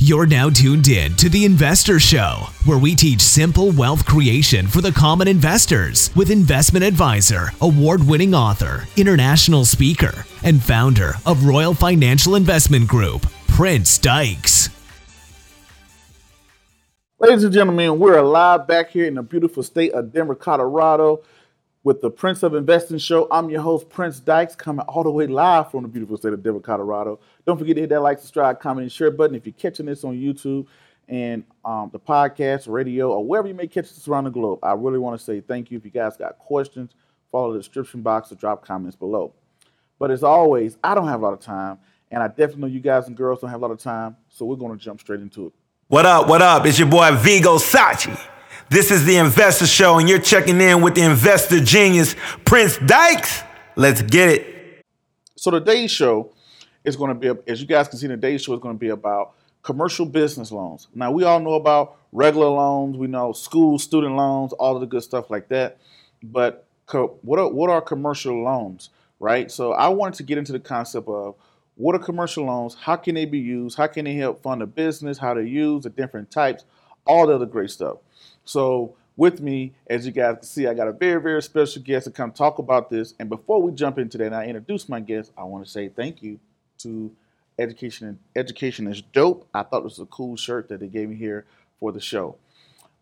You're now tuned in to The Investor Show, where we teach simple wealth creation for the common investors with investment advisor, award winning author, international speaker, and founder of Royal Financial Investment Group, Prince Dykes. Ladies and gentlemen, we're live back here in the beautiful state of Denver, Colorado with the Prince of Investing Show. I'm your host, Prince Dykes, coming all the way live from the beautiful state of Denver, Colorado. Don't forget to hit that like, subscribe, comment, and share button if you're catching this on YouTube and um, the podcast, radio, or wherever you may catch this around the globe. I really want to say thank you. If you guys got questions, follow the description box or drop comments below. But as always, I don't have a lot of time, and I definitely know you guys and girls don't have a lot of time, so we're going to jump straight into it. What up? What up? It's your boy Vigo Sachi. This is the Investor Show, and you're checking in with the investor genius, Prince Dykes. Let's get it. So today's show is going to be, as you guys can see, today's show is going to be about commercial business loans. Now we all know about regular loans, we know school student loans, all of the good stuff like that. But co- what are, what are commercial loans, right? So I wanted to get into the concept of what are commercial loans, how can they be used, how can they help fund a business, how to use the different types, all the other great stuff. So with me, as you guys can see, I got a very, very special guest to come talk about this. And before we jump into that and I introduce my guest, I want to say thank you to Education Education is Dope. I thought this was a cool shirt that they gave me here for the show.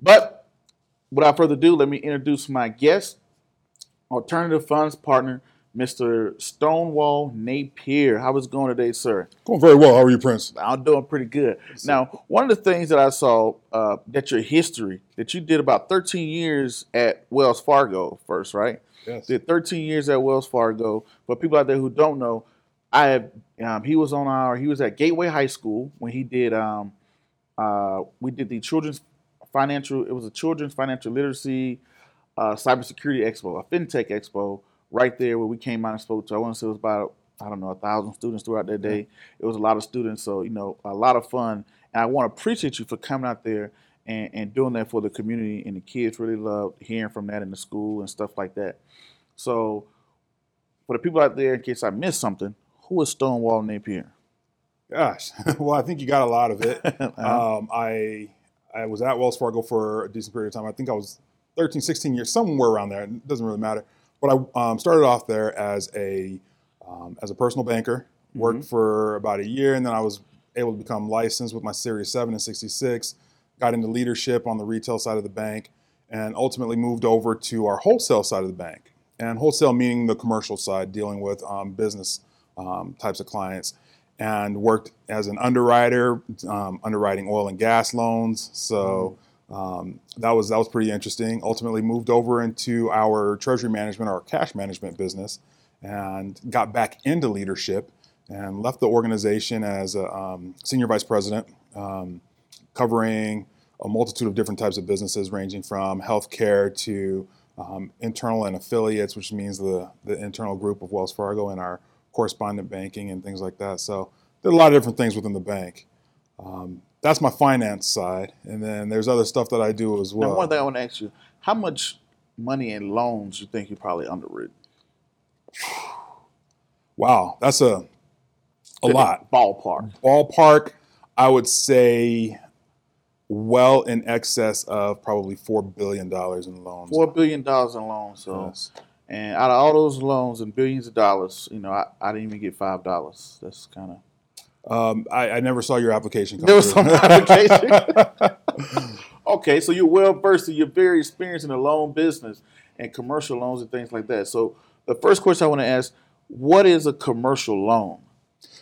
But without further ado, let me introduce my guest, alternative funds partner, Mr. Stonewall Napier. How is it going today, sir? Going very well. How are you, Prince? I'm doing pretty good. Now, one of the things that I saw uh, that your history that you did about 13 years at Wells Fargo first, right? Yes. Did 13 years at Wells Fargo. For people out there who don't know, I have um, he was on our he was at Gateway High School when he did um, uh, we did the children's financial it was a children's financial literacy uh, cybersecurity expo, a fintech expo right there where we came out and spoke to. I want to say it was about I don't know a thousand students throughout that day. It was a lot of students, so you know a lot of fun. And I want to appreciate you for coming out there and, and doing that for the community. And the kids really loved hearing from that in the school and stuff like that. So for the people out there, in case I missed something, who is Stonewall Napier? Gosh, well, I think you got a lot of it. Uh-huh. um, I I was at Wells Fargo for a decent period of time. I think I was 13, 16 years, somewhere around there. It doesn't really matter. But I um, started off there as a um, as a personal banker. Worked for about a year, and then I was able to become licensed with my Series 7 and 66. Got into leadership on the retail side of the bank, and ultimately moved over to our wholesale side of the bank. And wholesale meaning the commercial side, dealing with um, business um, types of clients, and worked as an underwriter, um, underwriting oil and gas loans. So um, that was that was pretty interesting. Ultimately, moved over into our treasury management, our cash management business, and got back into leadership, and left the organization as a um, senior vice president, um, covering a multitude of different types of businesses, ranging from healthcare to um, internal and affiliates, which means the the internal group of Wells Fargo and our correspondent banking and things like that. So did a lot of different things within the bank. Um, that's my finance side, and then there's other stuff that I do as well. Now, one thing I want to ask you: How much money in loans you think you probably underwritten? Wow, that's a a lot. Ballpark. Ballpark, I would say, well in excess of probably four billion dollars in loans. Four billion dollars in loans. So, Yes. and out of all those loans and billions of dollars, you know, I, I didn't even get five dollars. That's kind of Um, I, I never saw your application. Come there was through. some application. okay, so you're well versed and you're very experienced in the loan business and commercial loans and things like that. So the first question I want to ask: What is a commercial loan?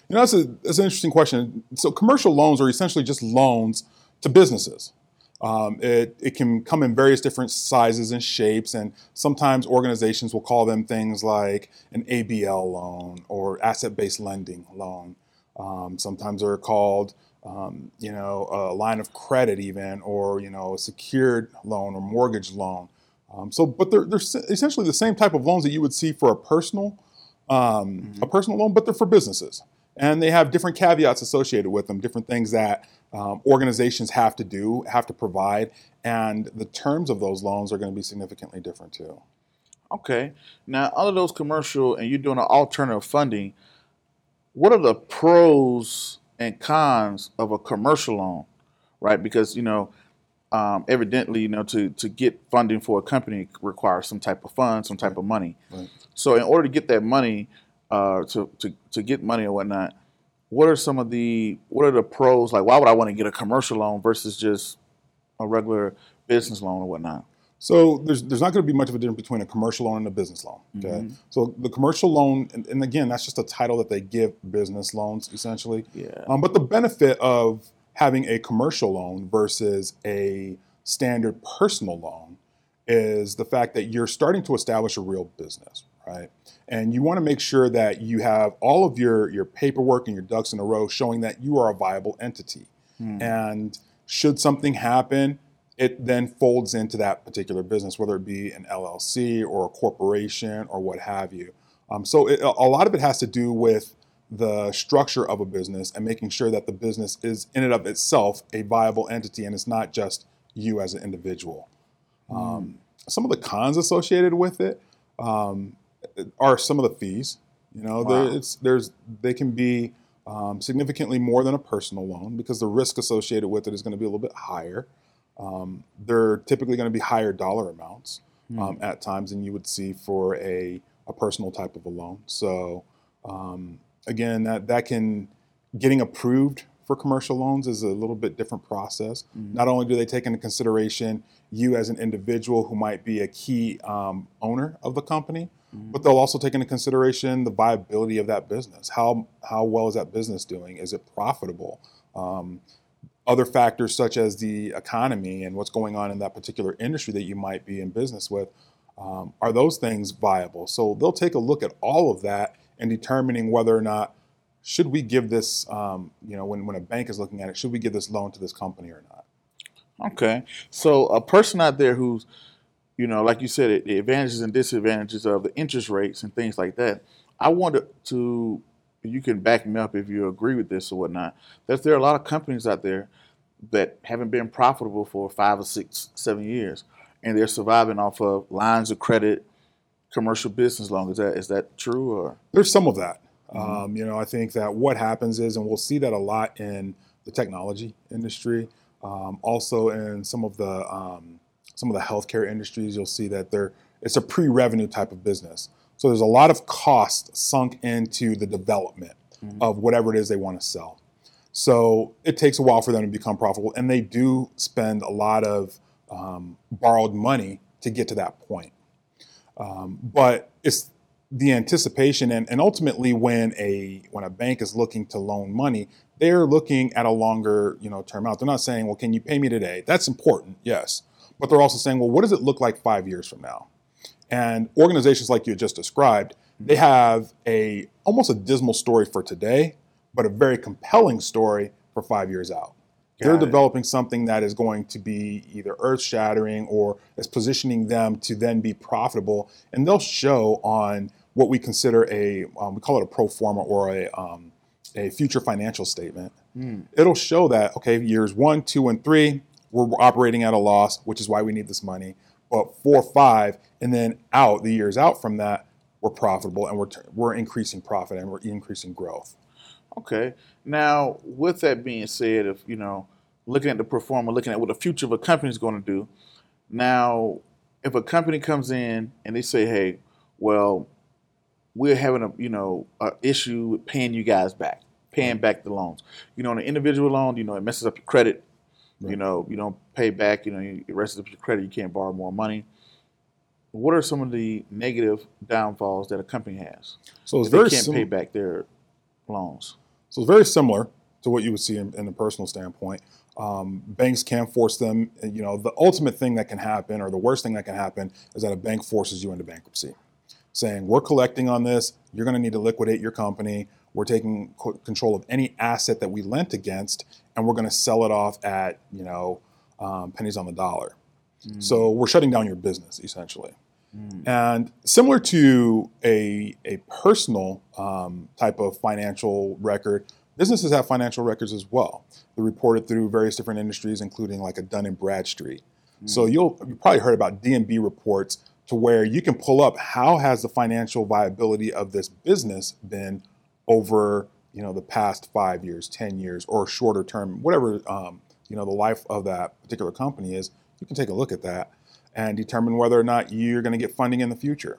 You know, that's, a, that's an interesting question. So, commercial loans are essentially just loans to businesses. Um, it, it can come in various different sizes and shapes, and sometimes organizations will call them things like an ABL loan or asset based lending loan. Um, sometimes they're called um, you know, a line of credit even, or you know, a secured loan or mortgage loan. Um, so, but they're, they're essentially the same type of loans that you would see for a personal, um, mm-hmm. a personal loan, but they're for businesses, and they have different caveats associated with them, different things that um, organizations have to do, have to provide, and the terms of those loans are going to be significantly different too. Okay, now all of those commercial, and you're doing an alternative funding. What are the pros and cons of a commercial loan, right? Because you know, um, evidently, you know, to to get funding for a company requires some type of fund, some type of money. Right. So, in order to get that money, uh, to to to get money or whatnot, what are some of the what are the pros? Like, why would I want to get a commercial loan versus just a regular business loan or whatnot? So there's there's not going to be much of a difference between a commercial loan and a business loan. Okay, mm-hmm. so the commercial loan, and, and, again, that's just a title that they give business loans essentially. Yeah. Um, but the benefit of having a commercial loan versus a standard personal loan is the fact that you're starting to establish a real business, right? And you want to make sure that you have all of your your paperwork and your ducks in a row showing that you are a viable entity. Mm. And should something happen, it then folds into that particular business, whether it be an LLC or a corporation or what have you. Um, so it, a lot of it has to do with the structure of a business and making sure that the business is in and of itself a viable entity and it's not just you as an individual. Mm. Um, some of the cons associated with it um, are some of the fees. You know, wow. there, there's they can be um, significantly more than a personal loan because the risk associated with it is going to be a little bit higher. Um, they're typically going to be higher dollar amounts mm. um, at times than you would see for a, a personal type of a loan. So um, again, that that can getting approved for commercial loans is a little bit different process. Mm. Not only do they take into consideration you as an individual who might be a key um, owner of the company, mm. but they'll also take into consideration the viability of that business. How how well is that business doing? Is it profitable? Other factors such as the economy and what's going on in that particular industry that you might be in business with um, are those things viable? So they'll take a look at all of that and determining whether or not should we give this um, you know when, when a bank is looking at it should we give this loan to this company or not? Okay. So a person out there who's you know like you said the advantages and disadvantages of the interest rates and things like that i wanted to you can back me up if you agree with this or whatnot, that there are a lot of companies out there that haven't been profitable for five or six, seven years, and they're surviving off of lines of credit, commercial business loans. Is that is that true or? There's some of that. Mm-hmm. Um, you know, I think that what happens is, and we'll see that a lot in the technology industry, um, also in some of the um, some of the healthcare industries. You'll see that there it's a pre-revenue type of business. So there's a lot of cost sunk into the development mm-hmm. of whatever it is they want to sell. So it takes a while for them to become profitable, and they do spend a lot of um, borrowed money to get to that point. Um, but it's the anticipation, and, and ultimately, when a when a bank is looking to loan money, they're looking at a longer you know term out. They're not saying, "Well, can you pay me today?" That's important, yes, but they're also saying, "Well, what does it look like five years from now?" And organizations like you just described, they have a almost a dismal story for today, but a very compelling story for five years out. Got They're it. developing something that is going to be either earth shattering or is positioning them to then be profitable. And they'll show on what we consider a, um, we call it a pro forma or a, um, a future financial statement. Mm. It'll show that, okay, years one, two, and three, we're operating at a loss, which is why we need this money but four, five, and then out the years out from that, we're profitable and we're we're increasing profit and we're increasing growth. Okay. Now, with that being said, if you know, looking at the pro forma, looking at what the future of a company is going to do, now, if a company comes in and they say, "Hey, well, we're having a you know a issue with paying you guys back, paying back the loans. You know, on an individual loan, you know, it messes up your credit Right. You know, you don't pay back. You know, you rest of your credit. You can't borrow more money. What are some of the negative downfalls that a company has? So it's very they can't sim- pay back their loans. So it's very similar to what you would see in, in a personal standpoint. Um, banks can force them. You know, the ultimate thing that can happen, or the worst thing that can happen, is that a bank forces you into bankruptcy, saying we're collecting on this. You're going to need to liquidate your company, We're taking co- control of any asset that we lent against, and we're going to sell it off at you know um, pennies on the dollar. So we're shutting down your business essentially. And similar to a, a personal um, type of financial record, businesses have financial records as well. They're reported through various different industries, including like a Dun and Bradstreet. So you'll you probably heard about D&B reports to where you can pull up how has the financial viability of this business been over you know the past five years, ten years, or shorter term, whatever um, you know the life of that particular company is. You can take a look at that and determine whether or not you're going to get funding in the future.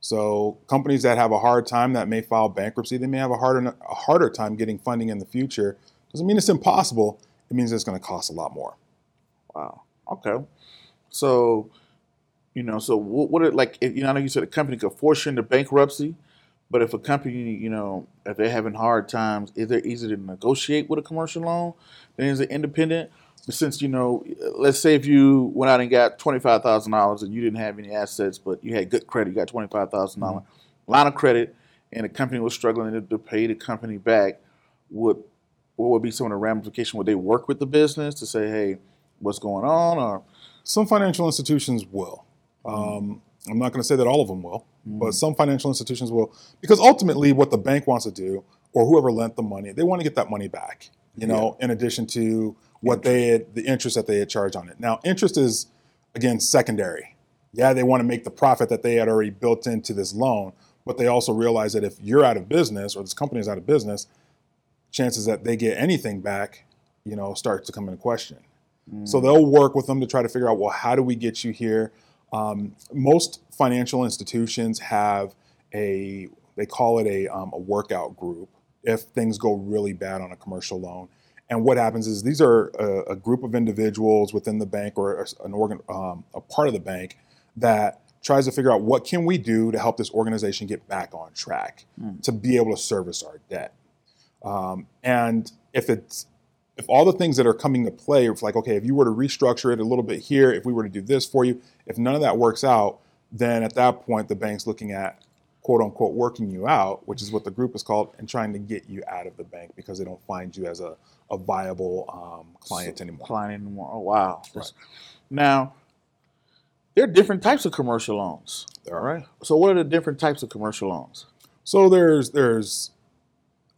So companies that have a hard time that may file bankruptcy, they may have a harder a harder time getting funding in the future. Doesn't mean it's impossible. It means it's going to cost a lot more. Wow. Okay. So, you know, so what, what like? You know, I know you said a company could force you into bankruptcy, but if a company, you know, if they're having hard times, is it easy to negotiate with a commercial loan? Then is it independent? But since you know, let's say if you went out and got twenty five thousand dollars and you didn't have any assets, but you had good credit, you got twenty five thousand dollar line of credit, and the company was struggling to, to pay the company back, would what would be some of the ramification? Would they work with the business to say, hey, what's going on, or Some financial institutions will. Um, I'm not going to say that all of them will, but mm. some financial institutions will, because ultimately, what the bank wants to do, or whoever lent the money, they want to get that money back. You know, in addition to what they had, the interest that they had charged on it. Now, interest is again secondary. Yeah, they want to make the profit that they had already built into this loan, but they also realize that if you're out of business or this company is out of business, chances that they get anything back, you know, start to come into question. So mm. they'll work with them to try to figure out, well, how do we get you here? Um, most financial institutions have a, they call it a, um, a workout group if things go really bad on a commercial loan. And what happens is these are a, a group of individuals within the bank or an organ, um, a part of the bank that tries to figure out what can we do to help this organization get back on track to be able to service our debt. Um, and if it's if all the things that are coming to play, it's like, okay, if you were to restructure it a little bit here, if we were to do this for you, if none of that works out, then at that point the bank's looking at quote unquote working you out, which is what the group is called, and trying to get you out of the bank because they don't find you as a, a viable um, client anymore. client anymore? Oh, wow. Now, there are different types of commercial loans. All right. So, what are the different types of commercial loans? So there's there's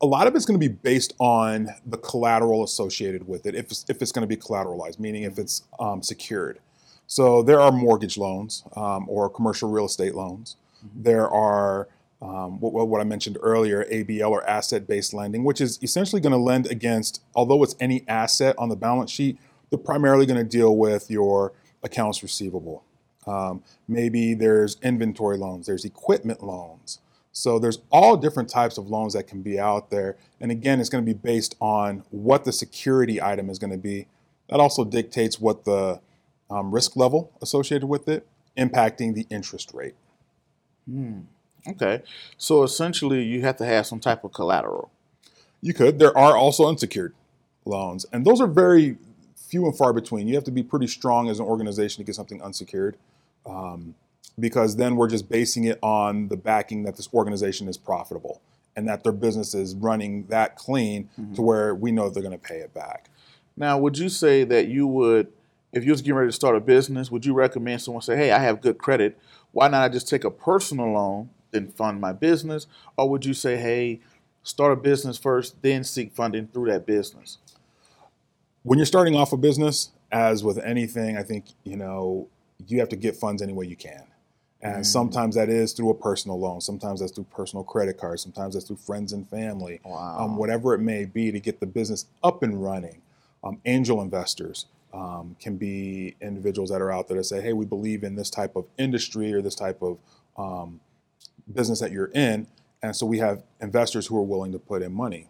a lot of it's going to be based on the collateral associated with it. If it's, if it's going to be collateralized, meaning if it's um, secured. So there are mortgage loans um, or commercial real estate loans. There are um, what, what I mentioned earlier, ABL or asset-based lending, which is essentially going to lend against, although it's any asset on the balance sheet, they're primarily going to deal with your accounts receivable. Um, maybe there's inventory loans, there's equipment loans. So there's all different types of loans that can be out there. And again, it's going to be based on what the security item is going to be. That also dictates what the um, risk level associated with it, impacting the interest rate. Okay. So, essentially, you have to have some type of collateral. You could. There are also unsecured loans, and those are very few and far between. You have to be pretty strong as an organization to get something unsecured, um, because then we're just basing it on the backing that this organization is profitable and that their business is running that clean mm-hmm. to where we know they're going to pay it back. Now, would you say that you would, if you was getting ready to start a business, would you recommend someone say, "Hey, I have good credit. Why not I just take a personal loan, then fund my business?" Or would you say, "Hey, start a business first, then seek funding through that business"? when you're starting off a business, as with anything, I think you know you have to get funds any way you can, and sometimes that is through a personal loan, sometimes that's through personal credit cards, sometimes that's through friends and family, um, whatever it may be to get the business up and running. Um, angel investors um, can be individuals that are out there that say, "Hey, we believe in this type of industry or this type of um, business that you're in," and so we have investors who are willing to put in money.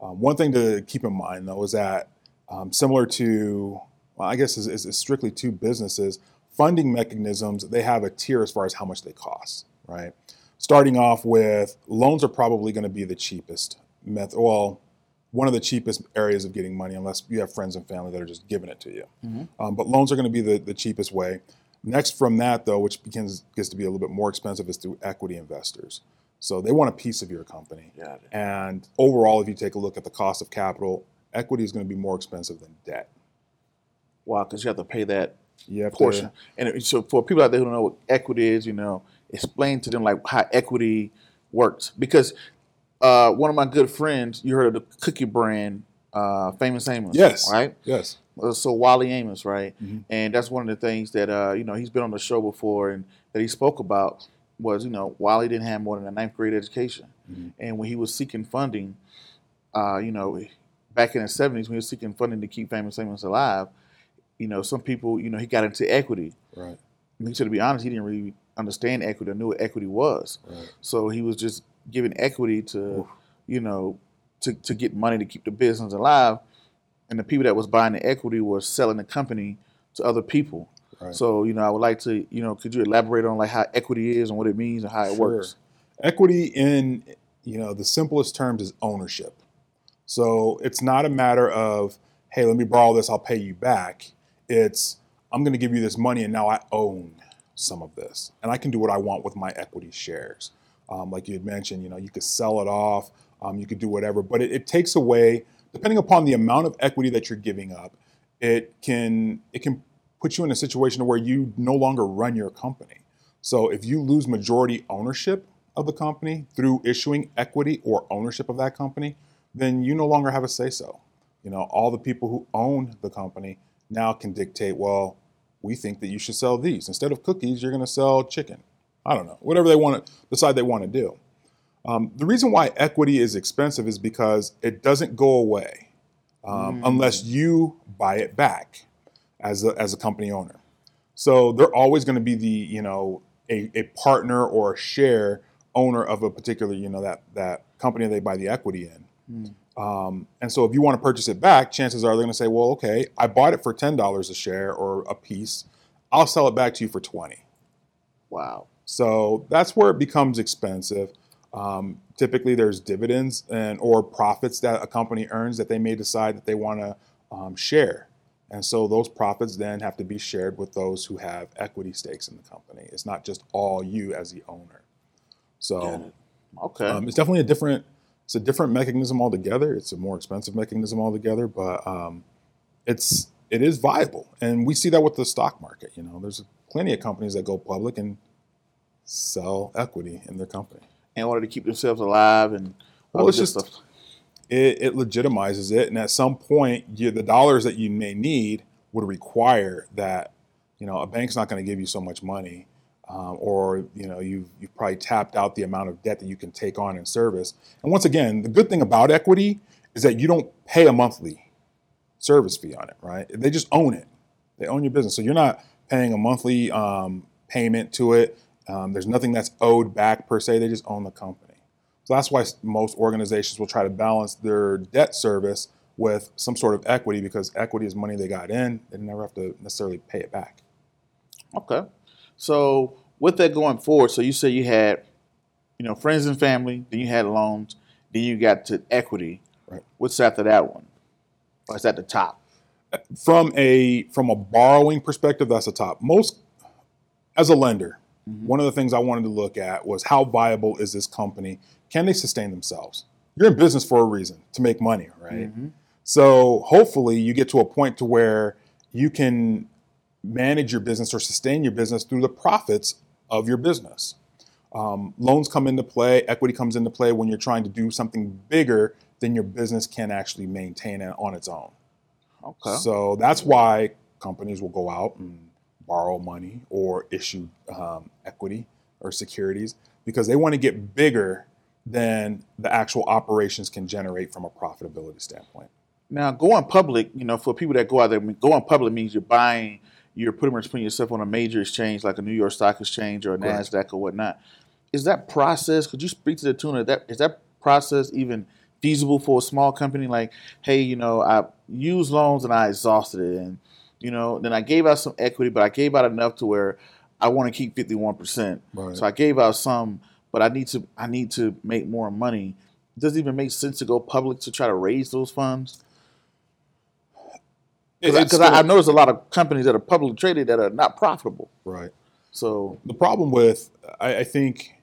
Um, one thing to keep in mind, though, is that um, similar to, well, I guess, is strictly two businesses, funding mechanisms, they have a tier as far as how much they cost, right? Starting off with loans are probably going to be the cheapest method. Well, one of the cheapest areas of getting money, unless you have friends and family that are just giving it to you. Um, but loans are going to be the, the cheapest way. Next from that, though, which begins gets to be a little bit more expensive, is through equity investors. So they want a piece of your company. And overall, if you take a look at the cost of capital, equity is going to be more expensive than debt. Wow, because you have to pay that You have portion. to, And so for people out there who don't know what equity is, you know, explain to them like how equity works. Because uh, one of my good friends, you heard of the cookie brand, uh, Famous Amos. yes, Right. yes, Uh, So Wally Amos, right? Mhm. And that's one of the things that uh, you know he's been on the show before, and that he spoke about was you know Wally didn't have more than a ninth grade education, Mhm. and when he was seeking funding, uh, you know, back in the seventies when he was seeking funding to keep Famous Amos alive, you know, some people, you know, he got into equity. right, And he said to be honest, he didn't really understand equity or knew what equity was, right. so he was just giving equity to, you know, to to get money to keep the business alive and the people that was buying the equity were selling the company to other people. Right. So, you know, I would like to, you know, could you elaborate on like how equity is and what it means and how it Sure. works? Equity in you know the simplest terms is ownership. So it's not a matter of hey, let me borrow this, I'll pay you back. It's I'm going to give you this money, and now I own some of this, and I can do what I want with my equity shares. Um, like you had mentioned, you know, you could sell it off, um, you could do whatever, but it, it takes away, depending upon the amount of equity that you're giving up, it can it can put you in a situation where you no longer run your company. So if you lose majority ownership of the company through issuing equity or ownership of that company, then you no longer have a say so. You know, all the people who own the company now can dictate, well, we think that you should sell these. Instead of cookies, you're going to sell chicken. I don't know, whatever they want to decide they want to do. Um, the reason why equity is expensive is because it doesn't go away um, unless you buy it back as a, as a company owner. So they're always going to be the you know a, a partner or a share owner of a particular you know that that company they buy the equity in. Um, and so if you want to purchase it back, chances are they're going to say, well, okay, I bought it for ten dollars a share or a piece. I'll sell it back to you for twenty. Wow. So that's where it becomes expensive. Um, typically, there's dividends and or profits that a company earns that they may decide that they want to um, share, and so those profits then have to be shared with those who have equity stakes in the company. It's not just all you as the owner. So it. Okay. um, it's definitely a different. It's a different mechanism altogether. It's a more expensive mechanism altogether, but um, it's it is viable, and we see that with the stock market. You know, there's plenty of companies that go public and sell equity in their company. in order to keep themselves alive and Well, it's just- stuff. It, it legitimizes it, and at some point, you, the dollars that you may need would require that. You know, a bank's not going to give you so much money, um, or you know, you've you've probably tapped out the amount of debt that you can take on in service. And once again, the good thing about equity is that you don't pay a monthly service fee on it, right? They just own it. They own your business, so you're not paying a monthly um, payment to it. Um, there's nothing that's owed back per se. They just own the company. So that's why most organizations will try to balance their debt service with some sort of equity because equity is money they got in. They never have to necessarily pay it back. Okay. So with that going forward, so you say you had, you know, friends and family, then you had loans, then you got to equity. Right. What's after that one? Or is that the top? From a from a borrowing perspective, that's the top. Most as a lender, mm-hmm. one of the things I wanted to look at was how viable is this company? Can they sustain themselves? You're in business for a reason to make money, right? Mm-hmm. So hopefully you get to a point to where you can manage your business or sustain your business through the profits of your business. Um, loans come into play, equity comes into play when you're trying to do something bigger than your business can actually maintain it on its own. Okay. So that's why companies will go out and borrow money or issue um, equity or securities because they want to get bigger than the actual operations can generate from a profitability standpoint. Now, going public, you know, for people that go out there, going public means you're buying, you're pretty much putting yourself on a major exchange like a New York Stock Exchange or a. NASDAQ or whatnot. Is that process, could you speak to the tune of that? Is that process even feasible for a small company? Like, hey, you know, I used loans and I exhausted it. And, you know, then I gave out some equity, but I gave out enough to where I want to keep 51%. Right. So I gave out some, but I need to, I need to make more money. Does it even make sense to go public to try to raise those funds? Because I, I've noticed a lot of companies that are publicly traded that are not profitable. right. So The problem with, I, I think,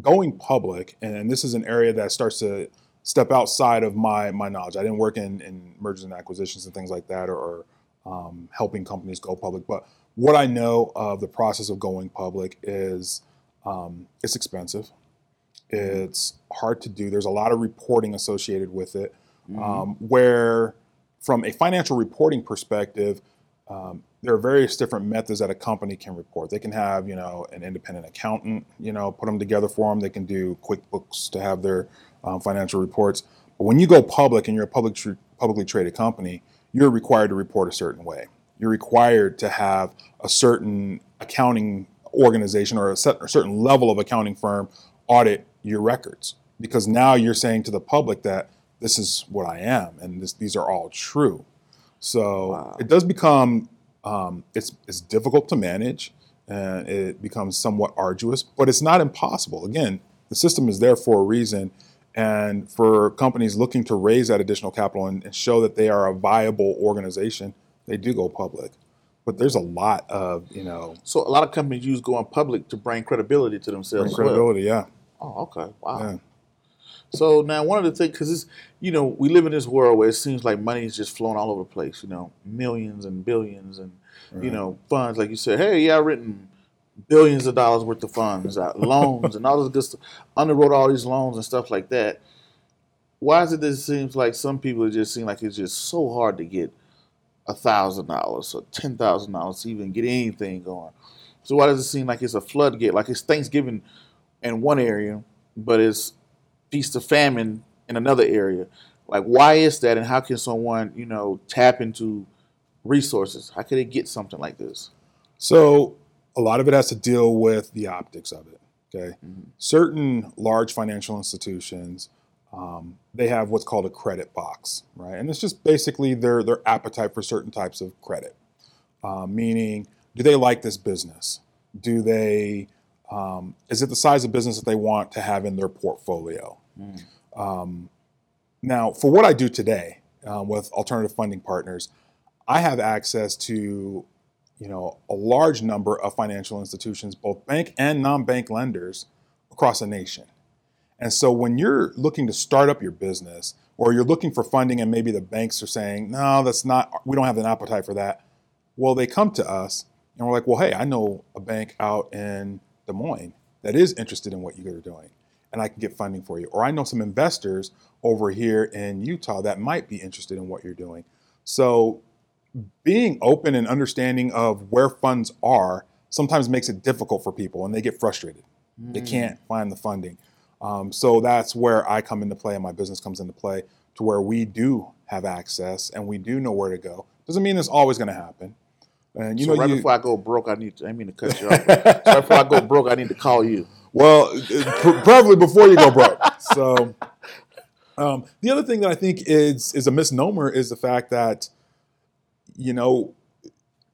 going public, and this is an area that starts to step outside of my my knowledge. I didn't work in, in mergers and acquisitions and things like that, or, or um, helping companies go public. But what I know of the process of going public is um, it's expensive. It's hard to do. There's a lot of reporting associated with it. Mm-hmm. Um, where, from a financial reporting perspective, um, there are various different methods that a company can report. They can have, you know, an independent accountant, you know, put them together for them. They can do QuickBooks to have their um, financial reports. But when you go public and you're a public publicly traded company, you're required to report a certain way. You're required to have a certain accounting organization or a, set, a certain level of accounting firm audit your records because now you're saying to the public that this is what I am and this, these are all true. So Wow. it does become um, it's it's difficult to manage and it becomes somewhat arduous, but it's not impossible. Again, the system is there for a reason, and for companies looking to raise that additional capital and, and show that they are a viable organization, they do go public. But there's a lot of you know So a lot of companies use going public to bring credibility to themselves. well. credibility. Yeah, Oh, okay. Wow. yeah. So now one of the things, because it's you know we live in this world where it seems like money is just flowing all over the place. You know, millions and billions and you know funds. Like you said, hey, yeah, I written billions of dollars worth of funds, out, loans, and all this good stuff. Underwrote all these loans and stuff like that. Why is it that it seems like some people just seem like it's just so hard to get a thousand dollars or ten thousand dollars to even get anything going? So why does it seem like it's a floodgate? Like it's Thanksgiving in one area, but it's feast of famine in another area. Like, why is that, and how can someone, you know, tap into resources? How can they get something like this? So a lot of it has to deal with the optics of it. Okay, certain large financial institutions um, they have what's called a credit box, right? And it's just basically their their appetite for certain types of credit. Uh, meaning, do they like this business? Do they um, is it the size of business that they want to have in their portfolio? Um, now, for what I do today uh, with alternative funding partners, I have access to you know a large number of financial institutions, both bank and non-bank lenders across the nation. And so when you're looking to start up your business or you're looking for funding and maybe the banks are saying, "No, that's not we don't have an appetite for that." Well, they come to us and we're like, "Well, hey, I know a bank out in Des Moines that is interested in what you're doing and I can get funding for you." Or I know some investors over here in Utah that might be interested in what you're doing. So being open and understanding of where funds are sometimes makes it difficult for people and they get frustrated. They can't find the funding. Um, so that's where I come into play and my business comes into play to where we do have access and we do know where to go. Doesn't mean it's always going to happen. And you so know, right you, before I go broke, I need to. I mean to cut you off. right before I go broke, I need to call you. Well, probably before you go broke. So, um, the other thing that I think is is a misnomer is the fact that, you know,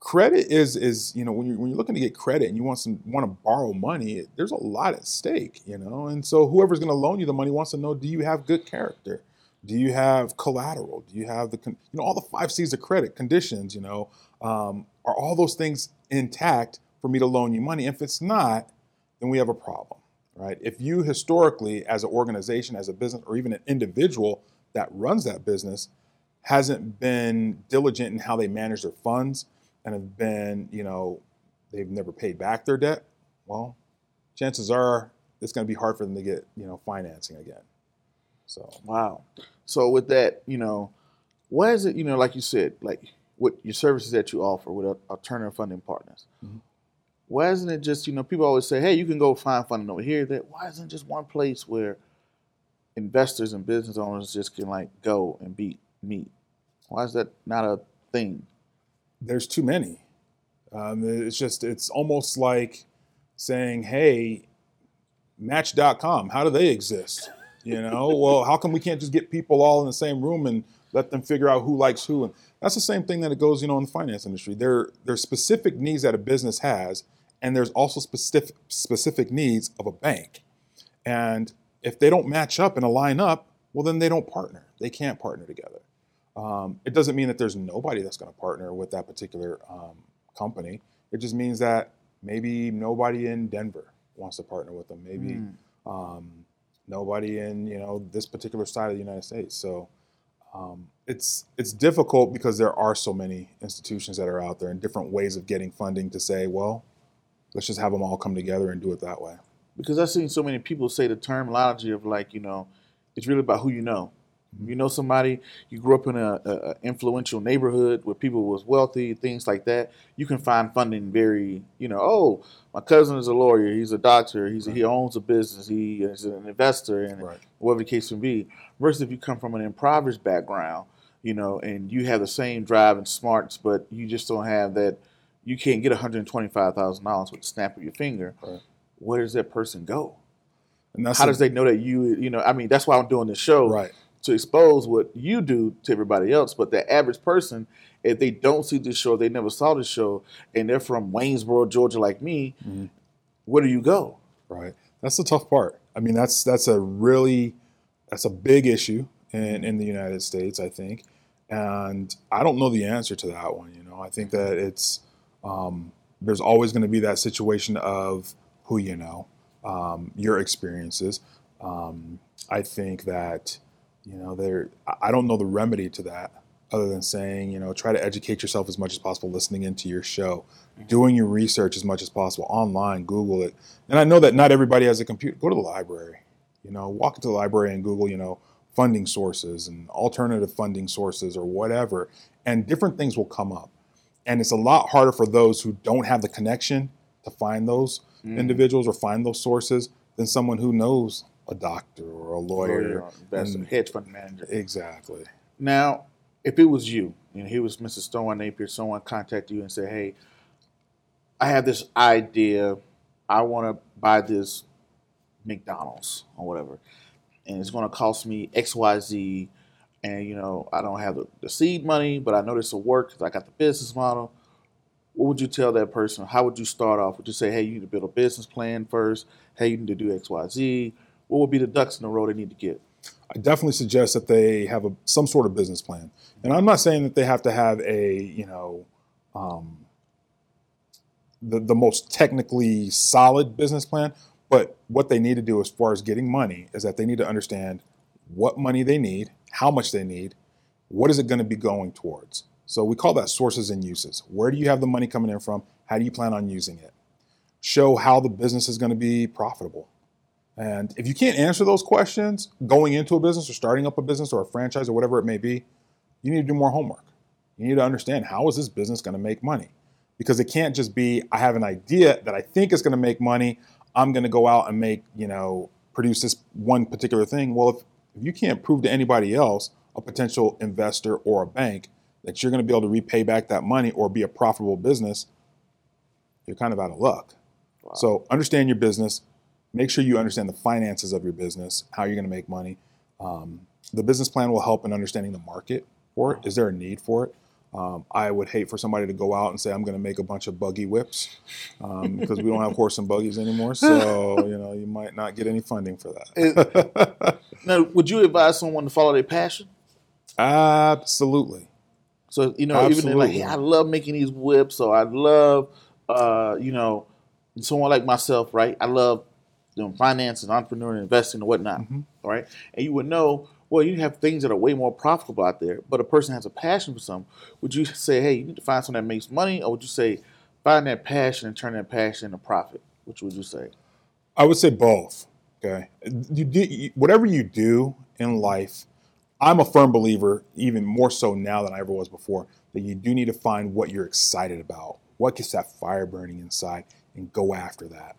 credit is is you know when you when you're looking to get credit and you want some want to borrow money, there's a lot at stake, you know, and so whoever's going to loan you the money wants to know: Do you have good character? Do you have collateral? Do you have the con- you know all the five C's of credit conditions? You know, um, are all those things intact for me to loan you money? If it's not, then we have a problem, right? If you historically, as an organization, as a business, or even an individual that runs that business, hasn't been diligent in how they manage their funds and have been, you know, they've never paid back their debt, well, chances are it's going to be hard for them to get, you know, financing again. So, Wow. So with that, you know, why is it, you know, like you said, like with your services that you offer with alternative funding partners, Mhm. why isn't it just, you know, people always say, hey, you can go find funding over here. That why isn't it just one place where investors and business owners just can like go and be meet? Why is that not a thing? there's too many. Um, it's just, it's almost like saying, hey, Match.com, how do they exist? You know, well, how come we can't just get people all in the same room and let them figure out who likes who? And that's the same thing that it goes, you know, in the finance industry. There, there's specific needs that a business has, and there's also specific specific needs of a bank. And if they don't match up and align up, well, then they don't partner. They can't partner together. Um, it doesn't mean that there's nobody that's going to partner with that particular um, company. It just means that maybe nobody in Denver wants to partner with them. Maybe Um, nobody in you know this particular side of the United States. So um, it's it's difficult because there are so many institutions that are out there and different ways of getting funding to say, well, let's just have them all come together and do it that way. Because I've seen so many people say the terminology of like, you know, it's really about who you know. You know somebody, you grew up in a, a, influential neighborhood where people was wealthy, things like that. You can find funding very, you know, oh, my cousin is a lawyer, he's a doctor, he's right. he owns a business, he is an investor, and right. whatever the case may be. Versus if you come from an impoverished background, you know, and you have the same drive and smarts, but you just don't have that. You can't get one hundred twenty-five thousand dollars with the snap of your finger. Right. Where does that person go? And How a, does they know that you? You know, I mean, that's why I'm doing this show. Right to expose what you do to everybody else. But the average person, if they don't see this show, they never saw this show, and they're from Waynesboro, Georgia, like me, mm-hmm. where do you go? Right. That's the tough part. I mean, that's that's a really that's a big issue in in the United States, I think, and I don't know the answer to that one. You know, I think that it's um, there's always going to be that situation of who you know, um, your experiences. Um, I think that you know, there I don't know the remedy to that other than saying, you know, try to educate yourself as much as possible, listening into your show, mm-hmm. doing your research as much as possible online, Google it. And I know that not everybody has a computer. Go to the library. You know, walk into the library and Google, you know, funding sources and alternative funding sources or whatever, and different things will come up. And it's a lot harder for those who don't have the connection to find those mm. individuals or find those sources than someone who knows a doctor or a lawyer, uh, that's a hedge fund manager. Exactly. Now, if it was you, and he was Mr. Stone Napier, someone contacted you and said, "Hey, I have this idea. I want to buy this McDonald's or whatever, and it's going to cost me X, Y, Z, And you know, I don't have the, the seed money, but I know this will work because I got the business model. What would you tell that person? How would you start off? Would you say, "Hey, you need to build a business plan first. Hey, you need to do X, Y, Z." what would be the ducks in the row they need to get? I definitely suggest that they have a, some sort of business plan. And I'm not saying that they have to have a, you know, um, the, the most technically solid business plan, but what they need to do as far as getting money is that they need to understand what money they need, how much they need, what is it going to be going towards. So we call that sources and uses. Where do you have the money coming in from? How do you plan on using it? Show how the business is going to be profitable. And if you can't answer those questions going into a business or starting up a business or a franchise or whatever it may be, you need to do more homework. You need to understand how is this business going to make money? Because it can't just be I have an idea that I think is going to make money. I'm going to go out and make, you know, produce this one particular thing. Well, if, if you can't prove to anybody else, a potential investor or a bank, that you're going to be able to repay back that money or be a profitable business, you're kind of out of luck. Wow. So understand your business, make sure you understand the finances of your business, how you're going to make money. Um, the business plan will help in understanding the market for it. Is there a need for it? Um, I would hate for somebody to go out and say, I'm going to make a bunch of buggy whips um, because we don't have horse and buggies anymore. So, you know, you might not get any funding for that. now, would you advise someone to follow their passion? Absolutely. So, you know, Absolutely. even like, hey, I love making these whips, or I love, uh, you know, someone like myself, right? I love doing finance and entrepreneur and investing and whatnot, mm-hmm. right? And you would know, well, you have things that are way more profitable out there, but a person has a passion for something. Would you say, hey, you need to find something that makes money, or would you say, find that passion and turn that passion into profit? Which would you say? I would say both. Okay, you do, whatever you do in life, I'm a firm believer, even more so now than I ever was before, that you do need to find what you're excited about, what gets that fire burning inside, and go after that.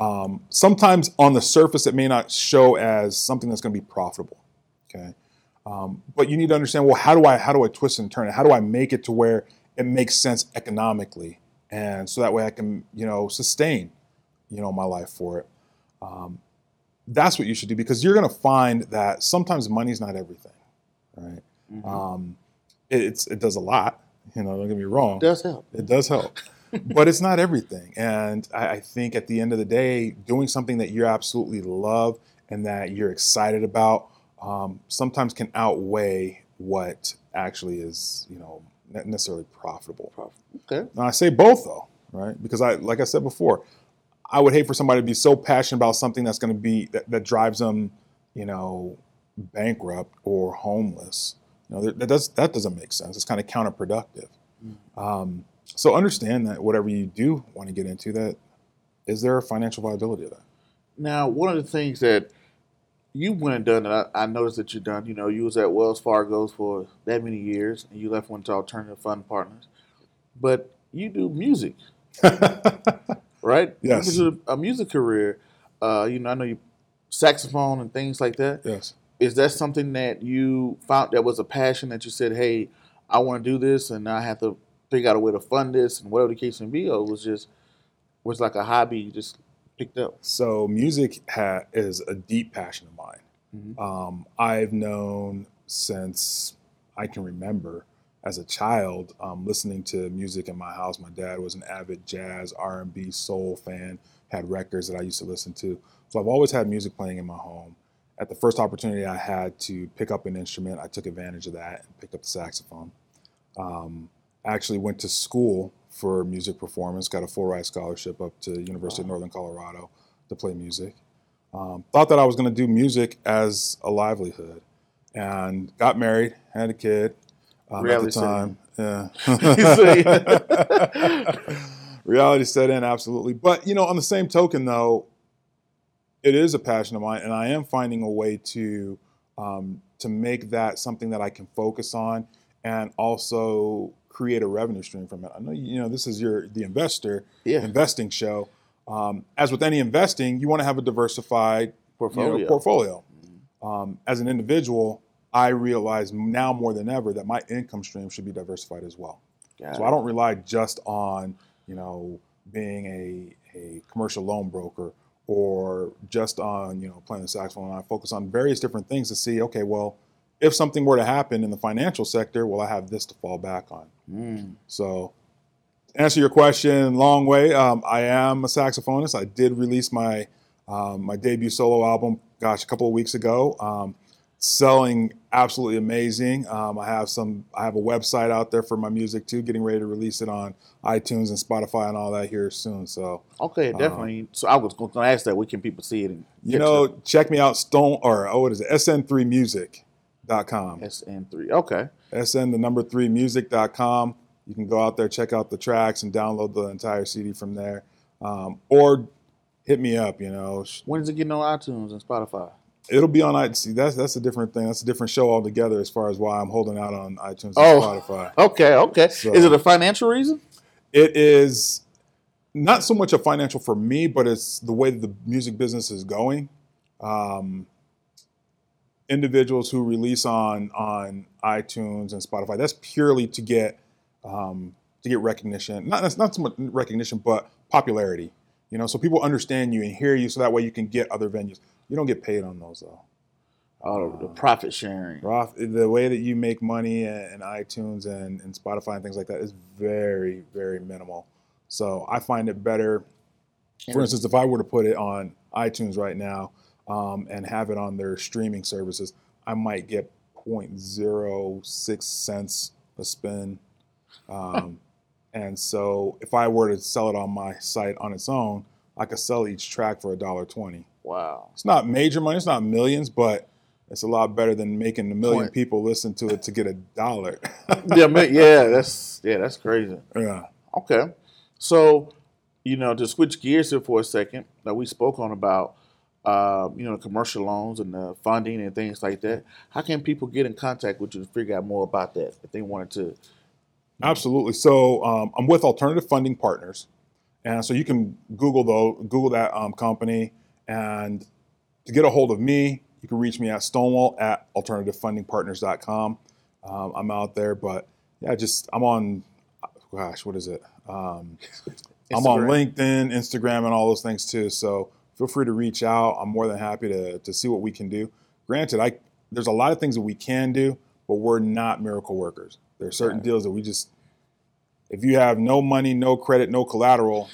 Um, sometimes on the surface, it may not show as something that's going to be profitable. Okay, um, but you need to understand. Well, how do I how do I twist and turn it? How do I make it to where it makes sense economically, and so that way I can you know sustain you know my life for it. Um, that's what you should do because you're going to find that sometimes money's not everything, right? Mm-hmm. Um, it, it's it does a lot. You know, don't get me wrong. It does help. It does help but it's not everything. And I, I, think at the end of the day, doing something that you absolutely love and that you're excited about um, sometimes can outweigh what actually is, you know, necessarily profitable. Okay. Now I say both though, right? Because I, like I said before, I would hate for somebody to be so passionate about something that's going to be that, that drives them, you know, bankrupt or homeless. You know, that, that does that doesn't make sense. It's kind of counterproductive. Um, so understand that whatever you do want to get into, that is there a financial viability of that? Now, one of the things that you went and done that I, I noticed that you done, you know, you was at Wells Fargo's for that many years, and you left went to Alternative Fund Partners, but you do music, right? Yes. You do a music career. Uh, you know, I know you saxophone and things like that. Yes. Is that something that you found that was a passion that you said, "Hey, I want to do this, and I have to figure out a way to fund this, and whatever the case may be," or it was just was like a hobby you just picked up? So music ha- is a deep passion of mine. Um, I've known since I can remember as a child um, listening to music in my house. My dad was an avid jazz, R&B, soul fan. Had records that I used to listen to. So I've always had music playing in my home. At the first opportunity I had to pick up an instrument, I took advantage of that and picked up the saxophone. Um, actually went to school for music performance, got a full ride scholarship up to University of Northern Colorado to play music. Um, thought that I was going to do music as a livelihood, and got married, had a kid. Um, at the time, yeah. Reality set in, absolutely. But you know, on the same token, though, it is a passion of mine, and I am finding a way to um, to make that something that I can focus on, and also create a revenue stream from it. I know you know this is your the investor Yeah. investing show. Um, as with any investing, you want to have a diversified Portfolio. you know, portfolio. Um, as an individual, I realize now more than ever that my income stream should be diversified as well. Got So it. I don't rely just on you know being a, a commercial loan broker or just on you know playing the saxophone. I focus on various different things to see okay, well, if something were to happen in the financial sector, well, I have this to fall back on. Mm. So, to answer your question, long way. Um, I am a saxophonist. I did release my um, my debut solo album, gosh, a couple of weeks ago. Um, selling absolutely amazing. Um, I have some. I have a website out there for my music too. Getting ready to release it on iTunes and Spotify and all that here soon. So, Okay, definitely. so I was going to ask that. Where can people see it? You know, check me out. Stone or oh, what is it? SN3music.com. SN3. Okay. SN the number three music.com. You can go out there, check out the tracks, and download the entire CD from there. Um, or hit me up, you know. When is it getting on iTunes and Spotify? It'll be on iTunes. See, that's that's a different thing. That's a different show altogether as far as why I'm holding out on iTunes and Oh. Spotify. Okay, okay. So- is it a financial reason? It is not so much a financial for me, but it's the way that the music business is going. Um, individuals who release on on iTunes and Spotify, that's purely to get um, to get recognition. Not that's not so much recognition, but popularity. You know, so people understand you and hear you, so that way you can get other venues. You don't get paid on those though. Oh, the profit sharing. The way that you make money in, in iTunes and, and Spotify and things like that is very, very minimal. So I find it better. For instance, if I were to put it on iTunes right now um, and have it on their streaming services, I might get 0.06 cents a spin. Um, and so if I were to sell it on my site on its own, I could sell each track for a dollar twenty. Wow. It's not major money, it's not millions, but it's a lot better than making a million Point. people listen to it to get a dollar. yeah, man, yeah, that's yeah, that's crazy. yeah. Okay, so you know to switch gears here for a second, that we spoke on about uh, you know commercial loans and the funding and things like that. How can people get in contact with you to figure out more about that if they wanted to? Absolutely. So um, I'm with Alternative Funding Partners, and so you can Google though Google that um, company, and to get a hold of me, you can reach me at Stonewall at AlternativeFundingPartners.com. Um, I'm out there, but yeah, just I'm on. Gosh, what is it? Um, I'm on LinkedIn, Instagram, and all those things too. So feel free to reach out. I'm more than happy to to see what we can do. Granted, I there's a lot of things that we can do, but we're not miracle workers. There are certain Right. deals that we just if you have no money, no credit, no collateral,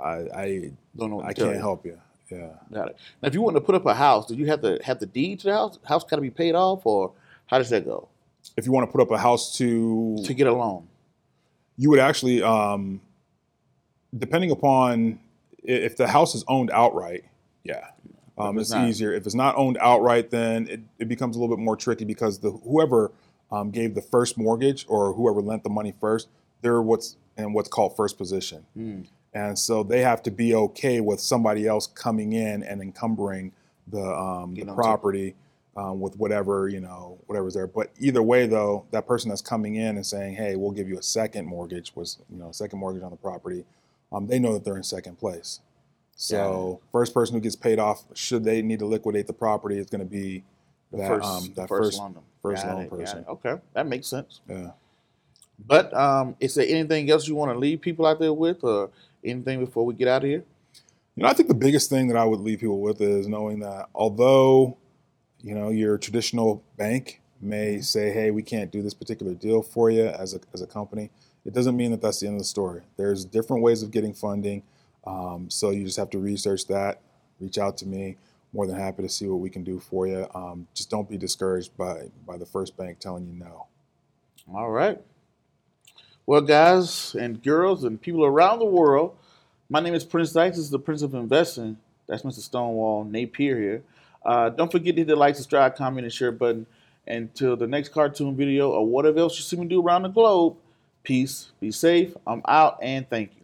I I, Don't know. I can't you. help you. Yeah. Got it. Now, if you want to put up a house, do you have to have the deed to the house? House got to be paid off, or how does that go If you want to put up a house to to get a loan? you would actually um, depending upon if the house is owned outright, yeah, um, it's, it's easier. If it's not owned outright, then it, it becomes a little bit more tricky because the whoever um, gave the first mortgage or whoever lent the money first, they're what's in what's called first position, Hmm. and so they have to be okay with somebody else coming in and encumbering the um, the Getting on top. property um, with whatever you know whatever's there. But either way, though, that person that's coming in and saying, "Hey, we'll give you a second mortgage," was you know second mortgage on the property. Um, they know that they're in second place. So first person who gets paid off, should they need to liquidate the property, is going to be The that, first, um, that first, first, loan. first loan it, person. Okay, that makes sense. Yeah. But um, is there anything else you want to leave people out there with, or anything before we get out of here? You know, I think the biggest thing that I would leave people with is knowing that although, you know, your traditional bank may say, "Hey, we can't do this particular deal for you as a as a company," it doesn't mean that that's the end of the story. There's different ways of getting funding, um, so you just have to research that. Reach out to me. More than happy to see what we can do for you. Um, just don't be discouraged by by the first bank telling you no. All right. Well, guys and girls and people around the world, my name is Prince Dykes. This is the Prince of Investing. That's Mr. Stonewall Napier here. Uh, don't forget to hit the like, subscribe, comment, and share button. Until the next cartoon video or whatever else you see me do around the globe, peace, be safe. I'm out, and thank you.